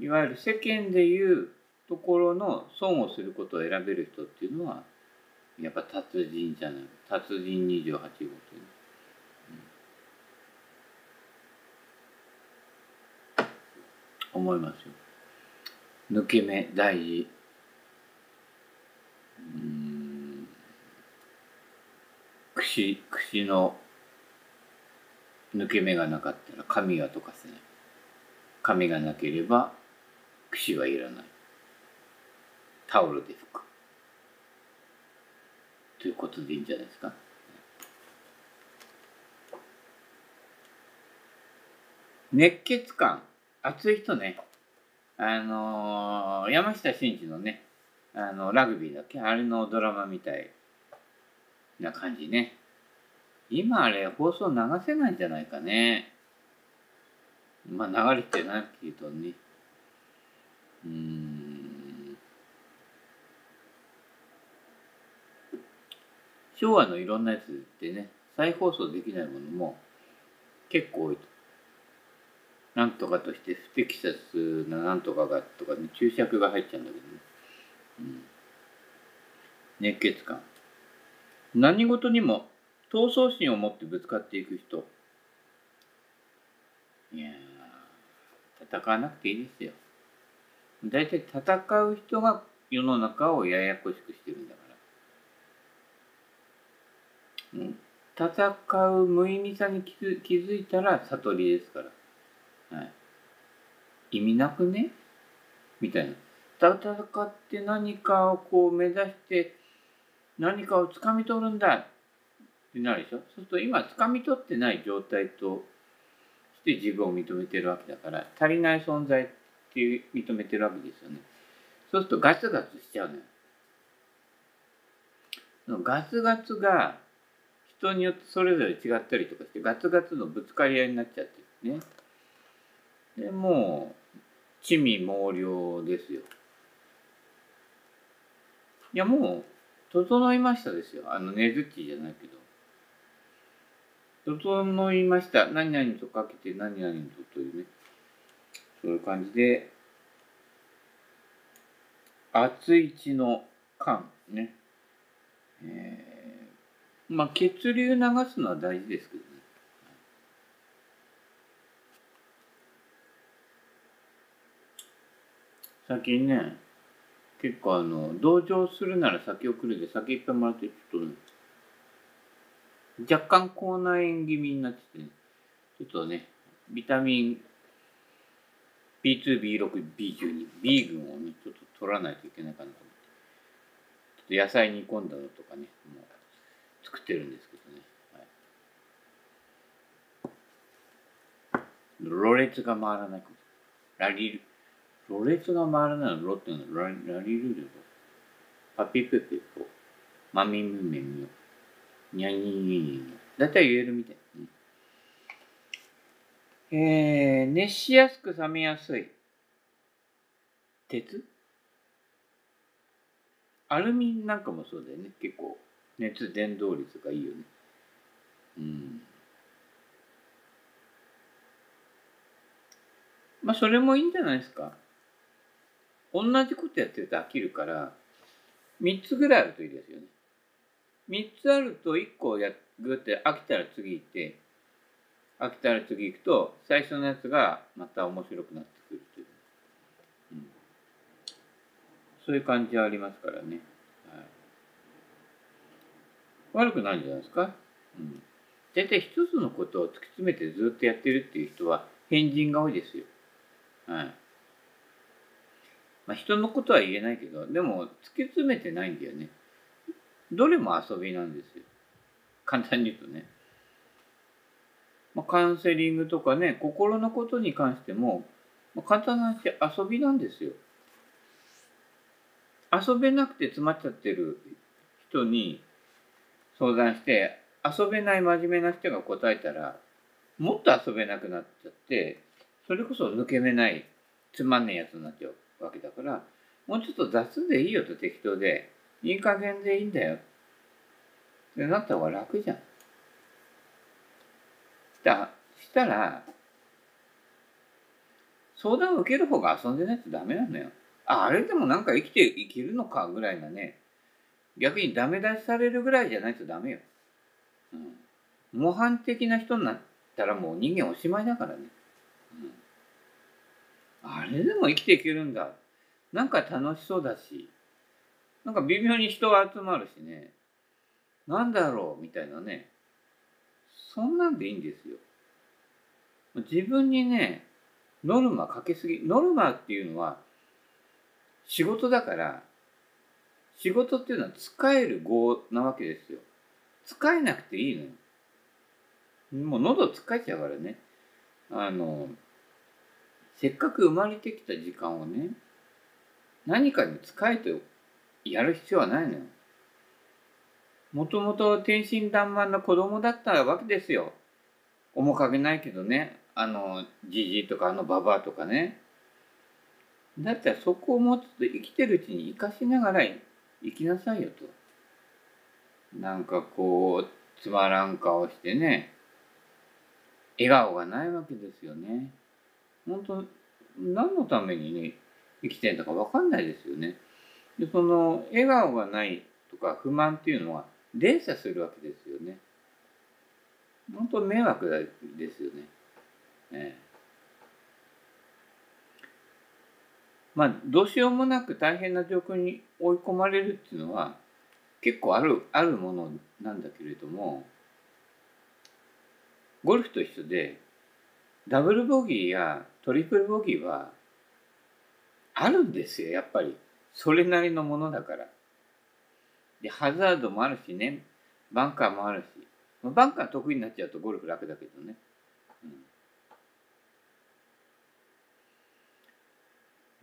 いわゆる世間でいうところの損をすることを選べる人っていうのはやっぱ達人じゃない。達人28号という、うん、思いますよ。抜け目大事。うん。串串の抜け目がなかったら髪が溶かせない。髪がなければ櫛はいらない。タオルで拭く。ということでいいんじゃないですか。熱血感。熱い人ね。あのー、山下真司のねあのラグビーだっけ？あれのドラマみたいな感じね。今あれ放送流せないんじゃないかね。まあ流れてないけどね。うん昭和のいろんなやつってね再放送できないものも結構多いと。なんとかとして不適切ななんとかがとかね注釈が入っちゃうんだけどね。うん、熱血感。何事にも闘争心を持ってぶつかっていく人。いや戦わなくていいですよ。大体戦う人が世の中をややこしくしてるんだから。うん、戦う無意味さに気づ気づいたら悟りですから。はい、意味なくね？みたいな。戦って何かをこう目指して何かをつかみ取るんだってなるでしょ？そうすると今つかみ取ってない状態として自分を認めてるわけだから足りない存在っていう認めてるわけですよね。そうするとガツガツしちゃうのよ。ガツガツが人によってそれぞれ違ったりとかしてガツガツのぶつかり合いになっちゃってるね。でもう地味猛量ですよ。いやもう整いましたですよ。あのねずっちじゃないけど。整いました。何々とかけて何々とというね。そういう感じで、熱い血の感ね。えー、まあ血流流すのは大事ですけどね。最近ね、結構あの、同情するなら先送るで酒いっぱいもらってちょっとね、若干口内炎気味になってて、ね、ちょっとね、ビタミン B2、B6、B12、B 群をね、ちょっと取らないといけないかなと思って。ちょっと野菜煮込んだのとかね、もう作ってるんですけどね。はい、ろれつが回らないこと。ラリル。ろれつが回らないのロっていうのはラリルルパピプペポ。マミムメミヨ。にゃににだいたい言えるみたい。えー、熱しやすく冷めやすい。鉄？アルミなんかもそうだよね。結構、熱伝導率がいいよね。うん。まあ、それもいいんじゃないですか。同じことやってると飽きるから、3つぐらいあるといいですよね。3つあると1個やぐって飽きたら次行って飽きたら次行くと最初のやつがまた面白くなってくるという、うん、そういう感じはありますからね、はい、悪くないんじゃないですか、うん、大体一つのことを突き詰めてずっとやってるっていう人は変人が多いですよ。はい。まあ人のことは言えないけどでも突き詰めてないんだよね。どれも遊びなんですよ。簡単に言うとね。まあ、カウンセリングとかね、心のことに関しても、まあ、簡単な話、遊びなんですよ。遊べなくて詰まっちゃってる人に相談して、遊べない真面目な人が答えたら、もっと遊べなくなっちゃって、それこそ抜け目ない、つまんねえやつになっちゃうわけだから、もうちょっと雑でいいよと適当で、いい加減でいいんだよ。ってなった方が楽じゃん。したしたら、相談を受ける方が遊んでないとダメなのよ。あ、あれでもなんか生きていけるのかぐらいなね、逆にダメ出しされるぐらいじゃないとダメよ。うん。模範的な人になったらもう人間おしまいだからね。うん、あれでも生きていけるんだ。なんか楽しそうだし、なんか微妙に人が集まるしね、なんだろうみたいなね、そんなんでいいんですよ。自分にね、ノルマかけすぎ。ノルマっていうのは、仕事だから、仕事っていうのは使える語なわけですよ。使えなくていいのよ。もう喉使えちゃうからね。あの、せっかく生まれてきた時間をね、何かに使えてやる必要はないのよ。もともと天真爛漫な子供だったわけですよ。面影ないけどね。あの、じじいとかあのババアとかね。だったらそこをもうちょっと生きてるうちに生かしながら生きなさいよと。なんかこう、つまらん顔してね、笑顔がないわけですよね。本当何のためにね、生きてんだか分かんないですよね。で、その、笑顔がないとか不満っていうのは連鎖するわけですよね。本当迷惑ですよね。ええまあどうしようもなく大変な状況に追い込まれるっていうのは結構あるあるものなんだけれどもゴルフと一緒でダブルボギーやトリプルボギーはあるんですよやっぱりそれなりのものだからでハザードもあるしね。バンカーもあるし。バンカー得意になっちゃうとゴルフ楽だけどね、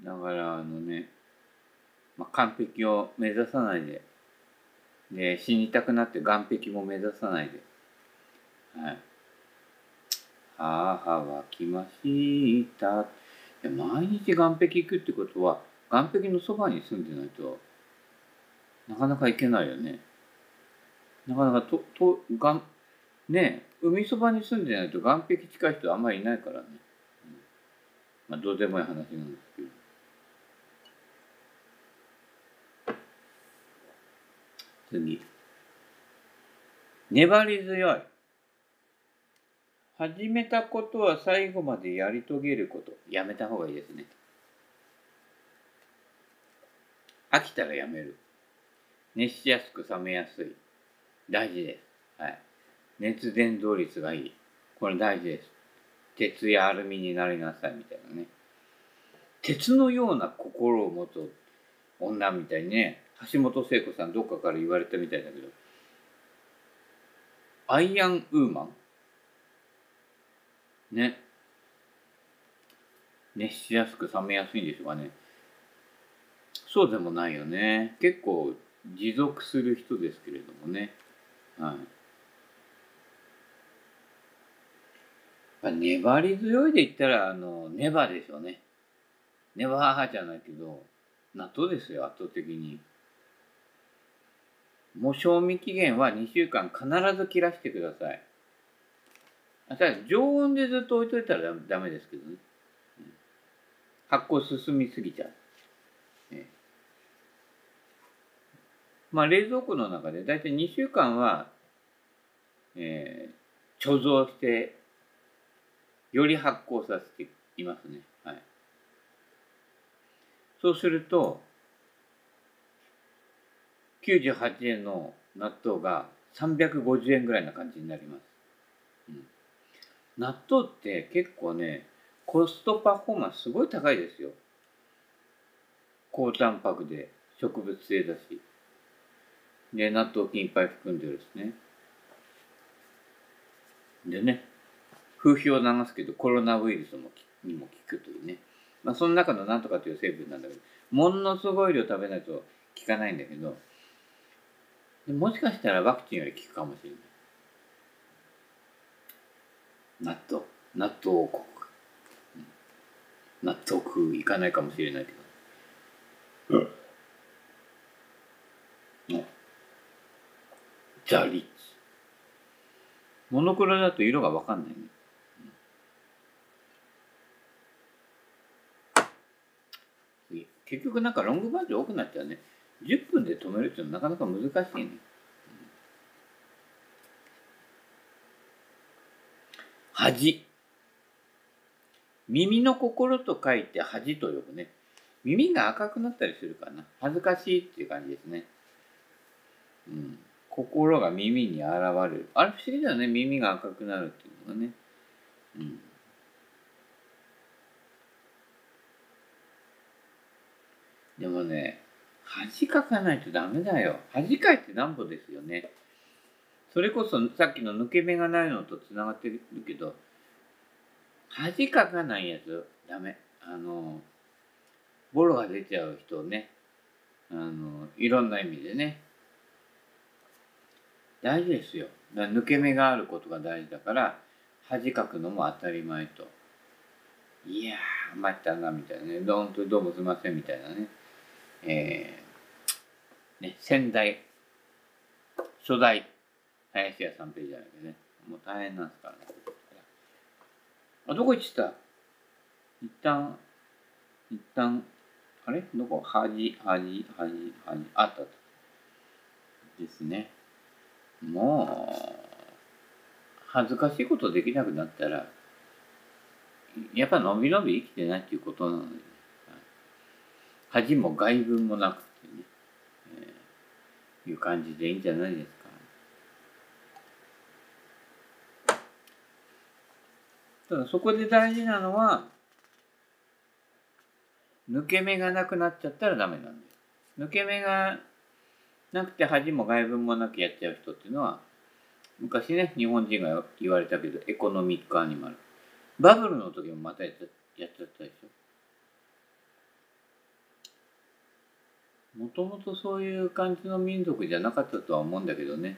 だからあのね、まあ、完璧を目指さないで。で死にたくなって岸壁も目指さないで。はい。母は来ました。毎日岸壁行くってことは岸壁のそばに住んでないとなかなか行けないよねなかなかととがんね海そばに住んでないと岸壁近い人あんまりいないからね、うん、まあどうでもいい話なんですけど次。粘り強い。始めたことは最後までやり遂げること。やめた方がいいですね。飽きたらやめる。熱しやすく冷めやすい。大事です。はい。熱伝導率がいい。これ大事です。鉄やアルミになりなさいみたいなね。鉄のような心を持つ女みたいにね、橋本聖子さんどっかから言われたみたいだけどアイアンウーマン？ね熱しやすく冷めやすいんでしょうかねそうでもないよね結構持続する人ですけれどもねはい粘り強いで言ったらあのネバでしょうねネバーじゃないけど納豆ですよ圧倒的にもう賞味期限は2週間必ず切らしてください。ただ常温でずっと置いといたらダメですけどね。発酵進みすぎちゃう。まあ冷蔵庫の中でだいたい2週間は、えー、貯蔵してより発酵させていますね。はい。そうすると98円の納豆が350円ぐらいな感じになります。うん、納豆って結構ね、コストパフォーマンスすごい高いですよ。高タンパクで植物性だし。で、納豆菌いっぱい含んでるんですね。でね、風評を流すけどコロナウイルスもにも効くというね。まあその中の何とかという成分なんだけど、ものすごい量食べないと効かないんだけど、もしかしたらワクチンより効くかもしれない納豆納豆王国、納豆食ういかないかもしれないけどうん、ザリッチ。モノクロだと色が分かんないね、結局なんかロングバージョン多くなっちゃうね。10分で止めるっていうのはなかなか難しいね、恥。耳の心と書いて恥と呼ぶね。耳が赤くなったりするかな。恥ずかしいっていう感じですね。うん。心が耳に現れる。あれ不思議だよね。耳が赤くなるっていうのがね。うん。でもね恥かかないとダメだよ。恥かいてなんぼですよね。それこそさっきの抜け目がないのとつながってるけど恥かかないやつダメ。あのボロが出ちゃう人ねあのいろんな意味でね。大事ですよ。抜け目があることが大事だから恥かくのも当たり前と。いやー参ったなみたいなね。どんとどうもすいませんみたいなね。えー、ね先代初代林家三平じゃないけどね。もう大変なんですからね。あどこ行ってた？一旦一旦あれ？どこ？恥恥恥恥あったとですね。もう恥ずかしいことできなくなったらやっぱのびのび生きてないっていうことなので、ね、恥も外文もなくてね、えー、いう感じでいいんじゃないですか。ただそこで大事なのは抜け目がなくなっちゃったらダメなんだよ。抜け目がなくて恥も外文もなくやっちゃう人っていうのは昔ね日本人が言われたけどエコノミックアニマル。バブルの時もまたやっちゃったでしょ。もともとそういう感じの民族じゃなかったとは思うんだけどね。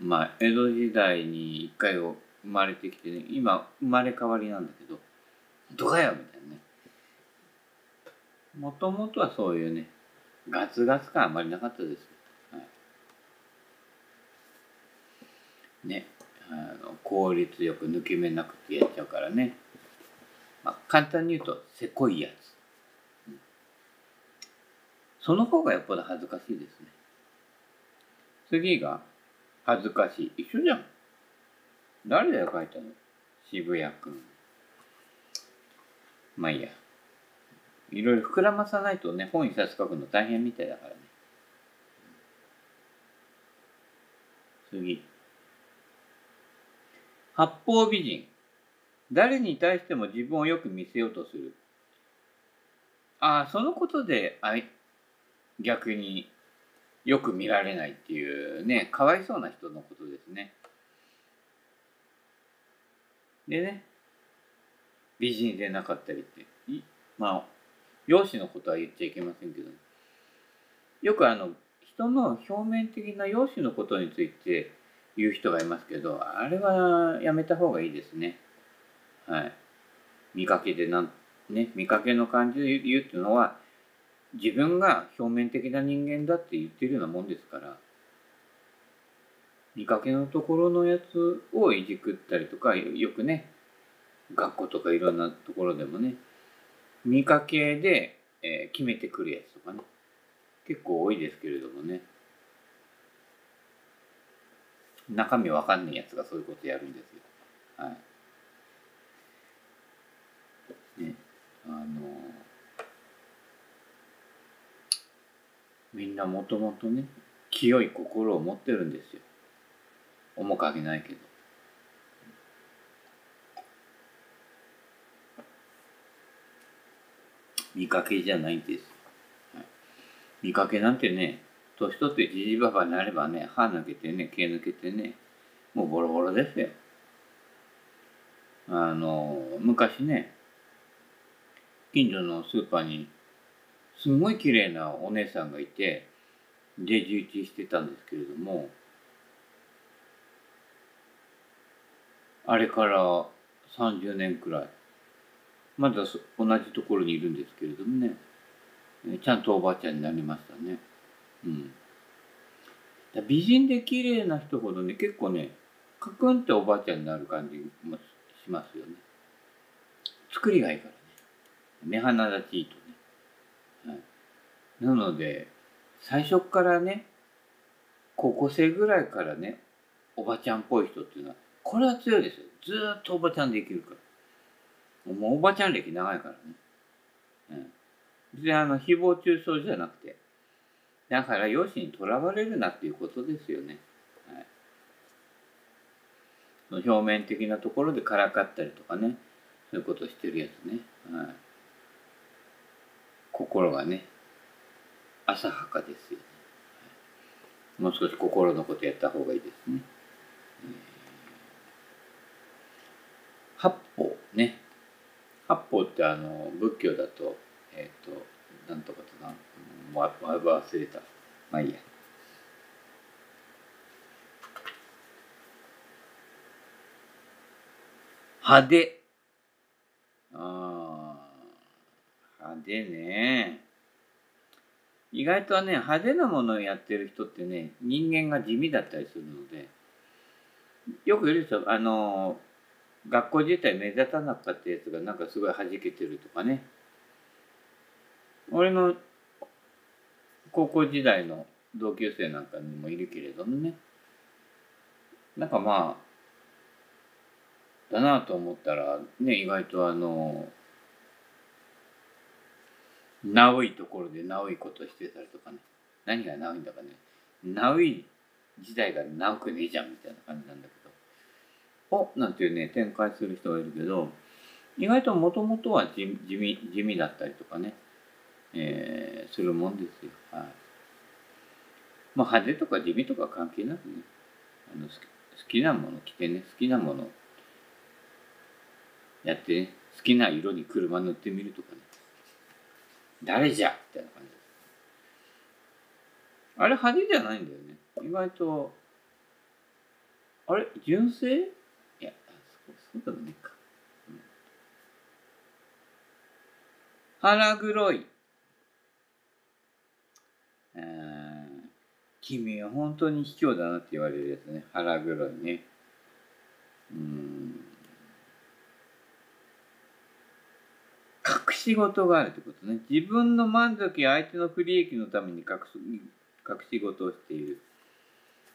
まあ江戸時代に一回生まれてきてね今生まれ変わりなんだけどどかよみたいなね。もともとはそういうねガツガツ感あんまりなかったです。はい、ね。あの効率よく抜け目なくてやっちゃうからね、まあ、簡単に言うとせこいやつ、うん、その方がよっぽど恥ずかしいですね。次が恥ずかしい。一緒じゃん。誰だよ書いたの？渋谷君。まあいいや。いろいろ膨らまさないとね本一冊書くの大変みたいだからね。次。八方美人。誰に対しても自分をよく見せようとする。ああそのことであい逆によく見られないっていうねかわいそうな人のことですね。でね美人でなかったりって。まあ容姿のことは言っちゃいけませんけど、よくあの人の表面的な容姿のことについて言う人がいますけどあれはやめた方がいいですね。はい。見かけでなんね見かけの感じで言うっていうのは自分が表面的な人間だって言ってるようなもんですから。見かけのところのやつをいじくったりとかよくね。学校とかいろんなところでもね。見かけで、えー、決めてくるやつとかね。結構多いですけれどもね。中身わかんないやつがそういうことやるんですよ。はい。ねあのみんなもともとね清い心を持ってるんですよ。面影ないけど。見かけじゃないんです。見かけなんてね、年取ってじじばばになればね、歯抜けてね、毛抜けてね、もうボロボロですよ。あの、昔ね、近所のスーパーに、すごい綺麗なお姉さんがいて、で、受注してたんですけれども、あれから30年くらい、まだ同じところにいるんですけれどもね。ちゃんとおばあちゃんになりましたね。うん。美人で綺麗な人ほどね結構ねカクンっておばあちゃんになる感じもしますよね。作りがいいからね。目鼻立ちいいとね。はい、なので最初からね高校生ぐらいからねおばちゃんっぽい人っていうのはこれは強いですよ。ずっとおばちゃんできるから。もうおばちゃん歴長いからね、うん、別にあの誹謗中傷じゃなくて。だから容姿にとらわれるなっていうことですよね、はい、の表面的なところでからかったりとかね。そういうことしてるやつね、はい、心がね浅はかですよね、もう少し心のことやった方がいいですね、八方ね。八方ってあの仏教だとえっ、ー、となんとかとなん忘れた。まあいいや。派手。ああ派手ね。意外とね派手なものをやってる人ってね人間が地味だったりするのでよく言うでしょあの学校自体目立たなかったやつがなんかすごい弾けてるとかね。俺の高校時代の同級生なんかにもいるけれどもね。なんかまあだなと思ったらね意外とあのナウいところでナウいことしてたりとかね。何がナウいんだかね。ナウい時代がナウくねえじゃんみたいな感じなんだけど。おなんていうね展開する人がいるけど意外ともともとは地味地味だったりとかね、えー、するもんですよ。はい、まあ派手とか地味とか関係なくねあの好きなもの着てね好きなものやってね好きな色に車塗ってみるとかね誰じゃ？みたいな感じ。あれ派手じゃないんだよね。意外と、あれ？純正？そうそうでもねえか。うん、腹黒い。君は本当に卑怯だなって言われるやつね。腹黒いね。うん。隠し事があるってことね。自分の満足や相手の不利益のために隠す隠し事をしている。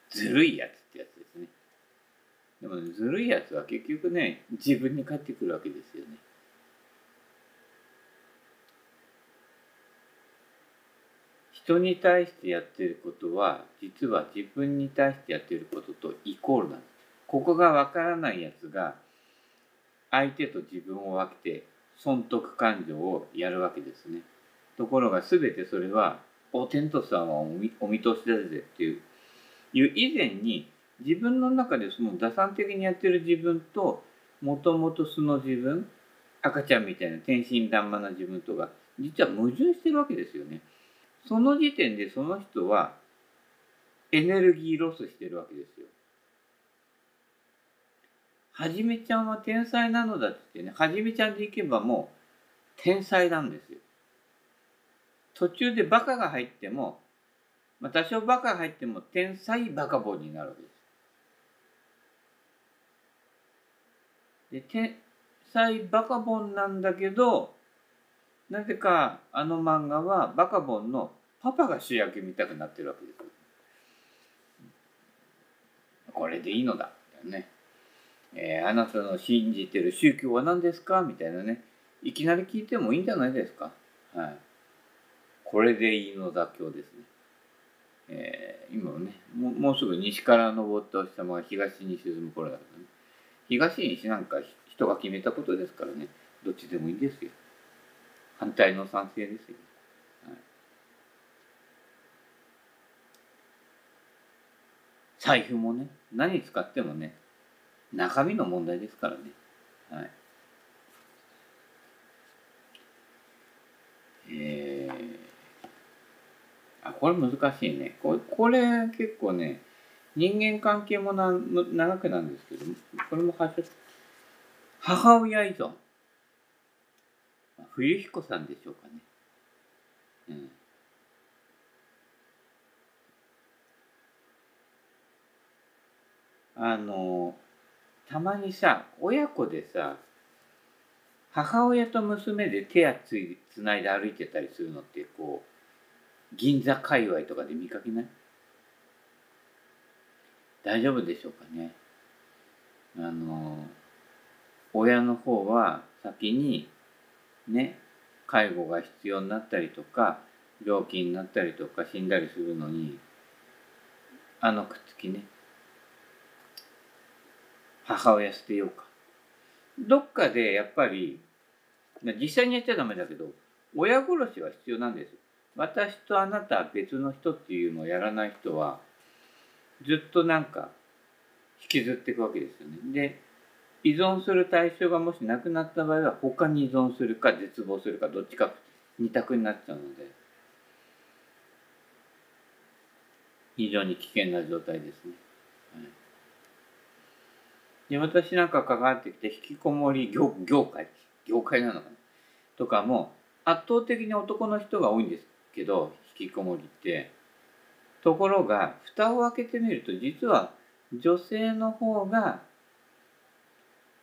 ずるいやつってやつで。も、ね、ずるいやつは結局ね、自分に返ってくるわけですよね。人に対してやってることは実は自分に対してやってることとイコールなんです。ここがわからないやつが相手と自分を分けて損得感情をやるわけですね。ところが全てそれはお天道さんはお見お見通しだぜっていういう以前に自分の中でその打算的にやってる自分ともともと素の自分赤ちゃんみたいな天真爛漫な自分とが実は矛盾してるわけですよね。その時点でその人はエネルギーロスしてるわけですよ。はじめちゃんは天才なのだって言ってね、はじめちゃんでいけばもう天才なんですよ。途中でバカが入っても、まあ、多少バカが入っても天才バカボンになるわけです。で、天才バカボンなんだけど、なぜかあの漫画はバカボンのパパが主役見たくなってるわけです。これでいいのだ。ね。えー、あなたの信じてる宗教は何ですか？みたいなね、いきなり聞いてもいいんじゃないですか。はい。これでいいのだ今日ですね。えー、今ねもう、もうすぐ西から登ったお日様が東に沈む頃だからね。東西なんか人が決めたことですからね、どっちでもいいですよ。反対の賛成ですよ。はい、財布もね、何使ってもね、中身の問題ですからね。はい。えー、あ、これ難しいね。これ、これ結構ね、人間関係もな長くなんですけど、これも母親依存。冬彦さんでしょうかね。うん。あの、たまにさ親子でさ母親と娘で手やついつないで歩いてたりするのってこう銀座界隈とかで見かけない？大丈夫でしょうかね。あの親の方は先にね介護が必要になったりとか病気になったりとか死んだりするのにあのくっつきね母親捨てようか。どっかでやっぱり実際にやっちゃダメだけど親殺しは必要なんです。私とあなたは別の人っていうのをやらない人はずっとなんか引きずっていくわけですよね。で依存する対象がもしなくなった場合は他に依存するか絶望するかどっちか二択になっちゃうので非常に危険な状態ですね。で私なんか関わってきて引きこもり業業界業界なのかな？とかも圧倒的に男の人が多いんですけど引きこもりって。ところが蓋を開けてみると実は女性の方が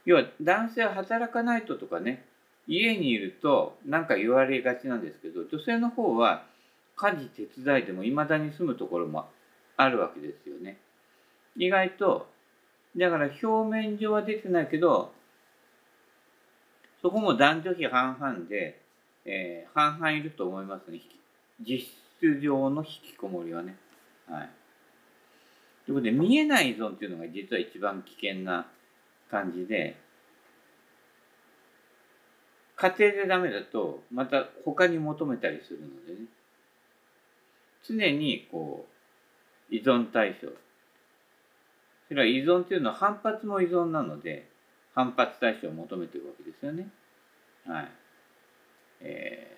要は男性は働かないととかね家にいると何か言われがちなんですけど女性の方は家事手伝いでもいまだに住むところもあるわけですよね。意外とだから表面上は出てないけどそこも男女比半々で、えー、半々いると思いますね実質上の引きこもりはね。はい、ということで見えない依存っていうのが実は一番危険な感じで家庭でダメだとまた他に求めたりするのでね。常にこう依存対象。それは依存っていうのは反発も依存なので反発対象を求めてるわけですよね。はい。え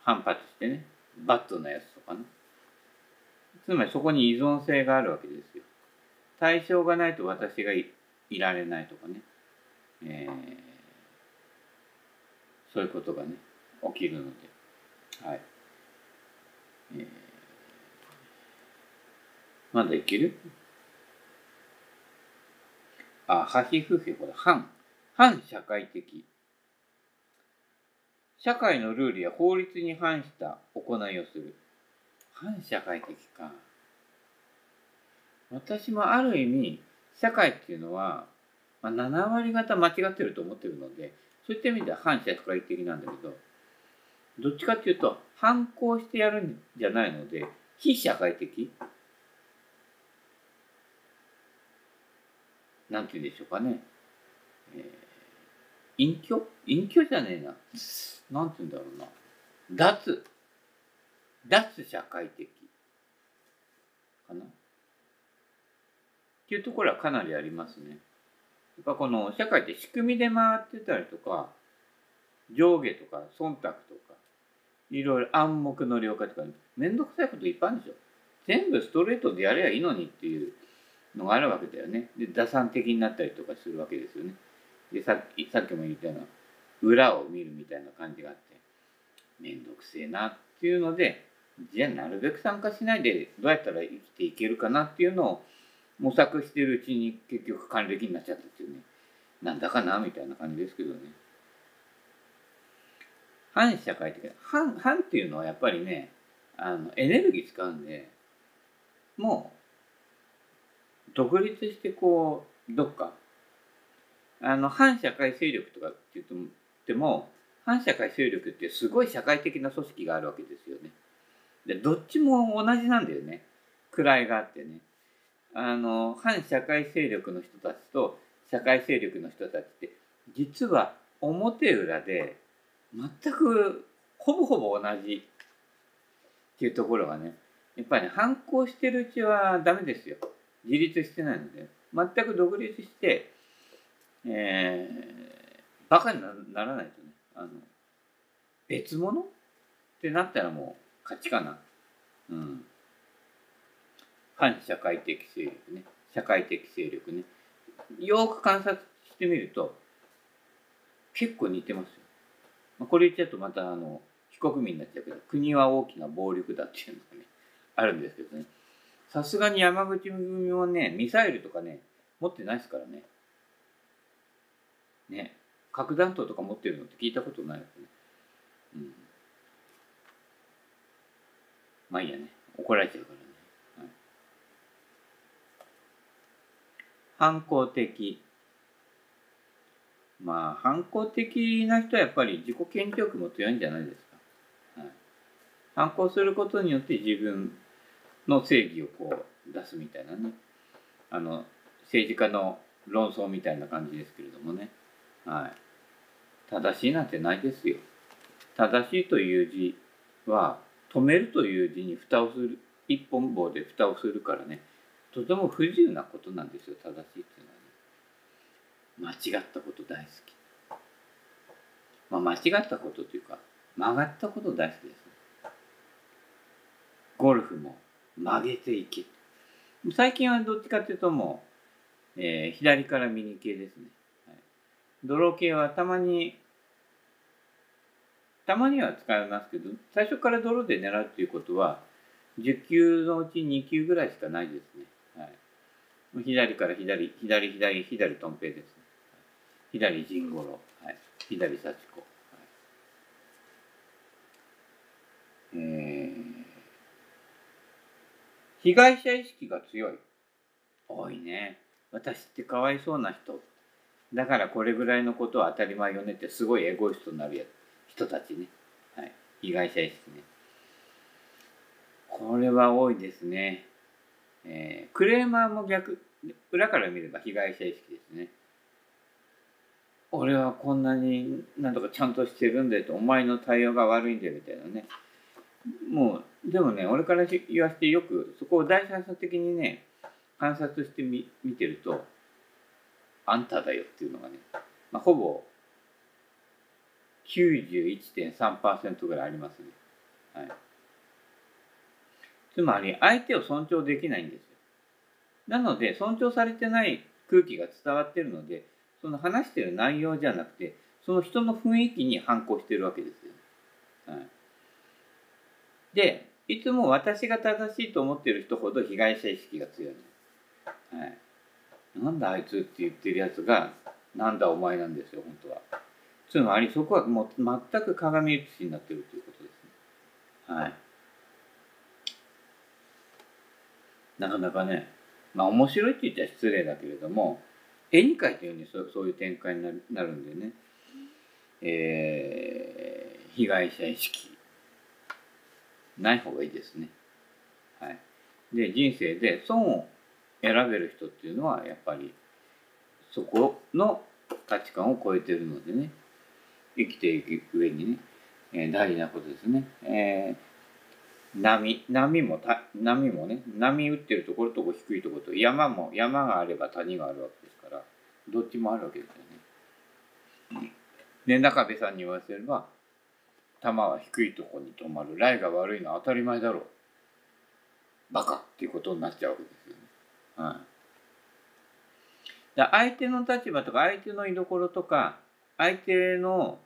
ー、反発してねバットなやつとかね。つまりそこに依存性があるわけですよ。対象がないと私がいられないとかね、えー、そういうことがね起きるので。はい、えー、まだいける？あ、ハヒフヘ、これ、反、反社会的。社会のルールや法律に反した行いをする。反社会的か。私もある意味、社会っていうのは、まあ、7割方間違ってると思ってるので、そういった意味では反社会的なんだけど、どっちかっていうと、反抗してやるんじゃないので、非社会的なんて言うんでしょうかね。えー、隠居？隠居じゃねえな。なんて言うんだろうな。脱。脱社会的。かな？っていうところはかなりありますね。やっぱこの社会って仕組みで回ってたりとか、上下とか忖度とか、いろいろ暗黙の了解とか、めんどくさいこといっぱいあるんですよ。全部ストレートでやればいいのにっていうのがあるわけだよね。で、打算的になったりとかするわけですよね。で、さっきさっきも言ったような、裏を見るみたいな感じがあって、めんどくせえなっていうので、じゃあなるべく参加しないでどうやったら生きていけるかなっていうのを模索してるうちに結局還暦になっちゃったっていうね。なんだかなみたいな感じですけどね。反社会的反反っていうのはやっぱりねあのエネルギー使うんでもう独立してこうどっかあの反社会勢力とかって言っても反社会勢力ってすごい社会的な組織があるわけですよね。でどっちも同じなんだよね。位があってね。あの反社会勢力の人たちと社会勢力の人たちって実は表裏で全くほぼほぼ同じっていうところがねやっぱり、ね、反抗してるうちはダメですよ。自立してないので。全く独立して、えー、バカにならないとね。あの別物？ってなったらもう勝ちかなうん反社会的勢力ね社会的勢力ねよく観察してみると結構似てますよ。これ言っちゃうとまたあの非国民になっちゃうけど国は大きな暴力だっていうのがねあるんですけどねさすがに山口組はねミサイルとかね持ってないですからね。ね核弾頭とか持ってるのって聞いたことないですね。うん。まあいいやね。怒られちゃうからね。はい、反抗的。まあ、反抗的な人はやっぱり自己顕示欲も強いんじゃないですか。はい、反抗することによって自分の正義をこう出すみたいなね。あの、政治家の論争みたいな感じですけれどもね。はい。正しいなんてないですよ。正しいという字は、止めるという字に蓋をする、一本棒で蓋をするからね、とても不自由なことなんですよ、正しいっていうのはね。間違ったこと大好き。まあ、間違ったことというか、曲がったこと大好きですね。ゴルフも曲げていけ。最近はどっちかっていうともう、えー、左から右系ですね。はい、泥系はたまに、たまには使いますけど、最初から泥で狙うっていうことは、10球のうち2球ぐらいしかないですね。はい、左から左、左、左、左、トンペイですね。左、陣五郎、はい、左、幸子。はい、えー被害者意識が強い。多いね。私ってかわいそうな人。だからこれぐらいのことは当たり前よねってすごいエゴイストになるやつ人たちね。はい。被害者意識ね。これは多いですね。えー、クレーマーも逆、裏から見れば被害者意識ですね。俺はこんなになんとかちゃんとしてるんだよと、お前の対応が悪いんだよみたいなね。もうでもね俺から言わせてよくそこを第三者的にね観察してみ見てるとあんただよっていうのがね、まあ、ほぼ91.3%ぐらいありますね。はい、つまり相手を尊重できないんですよ。なので尊重されてない空気が伝わってるのでその話してる内容じゃなくてその人の雰囲気に反抗してるわけですよ。はいで、いつも私が正しいと思ってる人ほど被害者意識が強いの。はい。なんだあいつって言ってるやつが、なんだお前なんですよ、本当は。つまりそこはもう全く鏡写しになってるということですね。はい。なかなかね、まあ面白いって言ったら失礼だけれども、絵に描いたようにそそういう展開になるんでね、えー、被害者意識ない方がいいですね。はい、で人生で損を選べる人っていうのはやっぱりそこの価値観を超えてるのでね生きていく上にね、えー、大事なことですね。えー、波波も波もね波打ってるところと低いところと山も山があれば谷があるわけですからどっちもあるわけですよね。で中部さんに言わせれば弾は低いとこに止まる。ライが悪いのは当たり前だろう。バカっていうことになっちゃうわけですよね。はい。だ相手の立場とか相手の居所とか相手の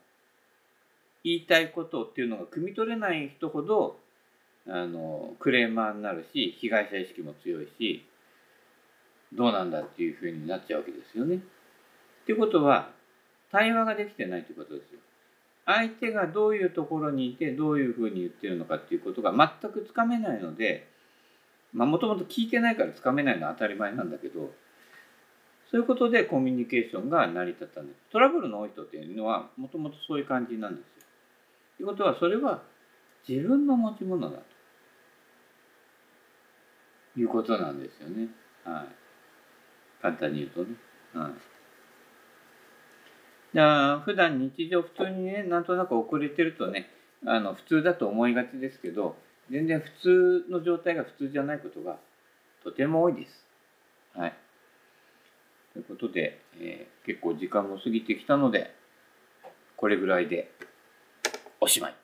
言いたいことっていうのが汲み取れない人ほどあのクレーマーになるし被害者意識も強いしどうなんだっていうふうになっちゃうわけですよね。っていうことは対話ができてないということですよ。相手がどういうところにいてどういうふうに言ってるのかっていうことが全くつかめないのでもともと聞いてないからつかめないのは当たり前なんだけどそういうことでコミュニケーションが成り立ったんですトラブルの多い人っていうのはもともとそういう感じなんですよ。ということはそれは自分の持ち物だということなんですよね。はい、簡単に言うとね。はいじゃあ普段日常普通にねなんとなく遅れてるとねあの普通だと思いがちですけど全然普通の状態が普通じゃないことがとても多いです。はい。ということで、えー、結構時間も過ぎてきたのでこれぐらいでおしまい。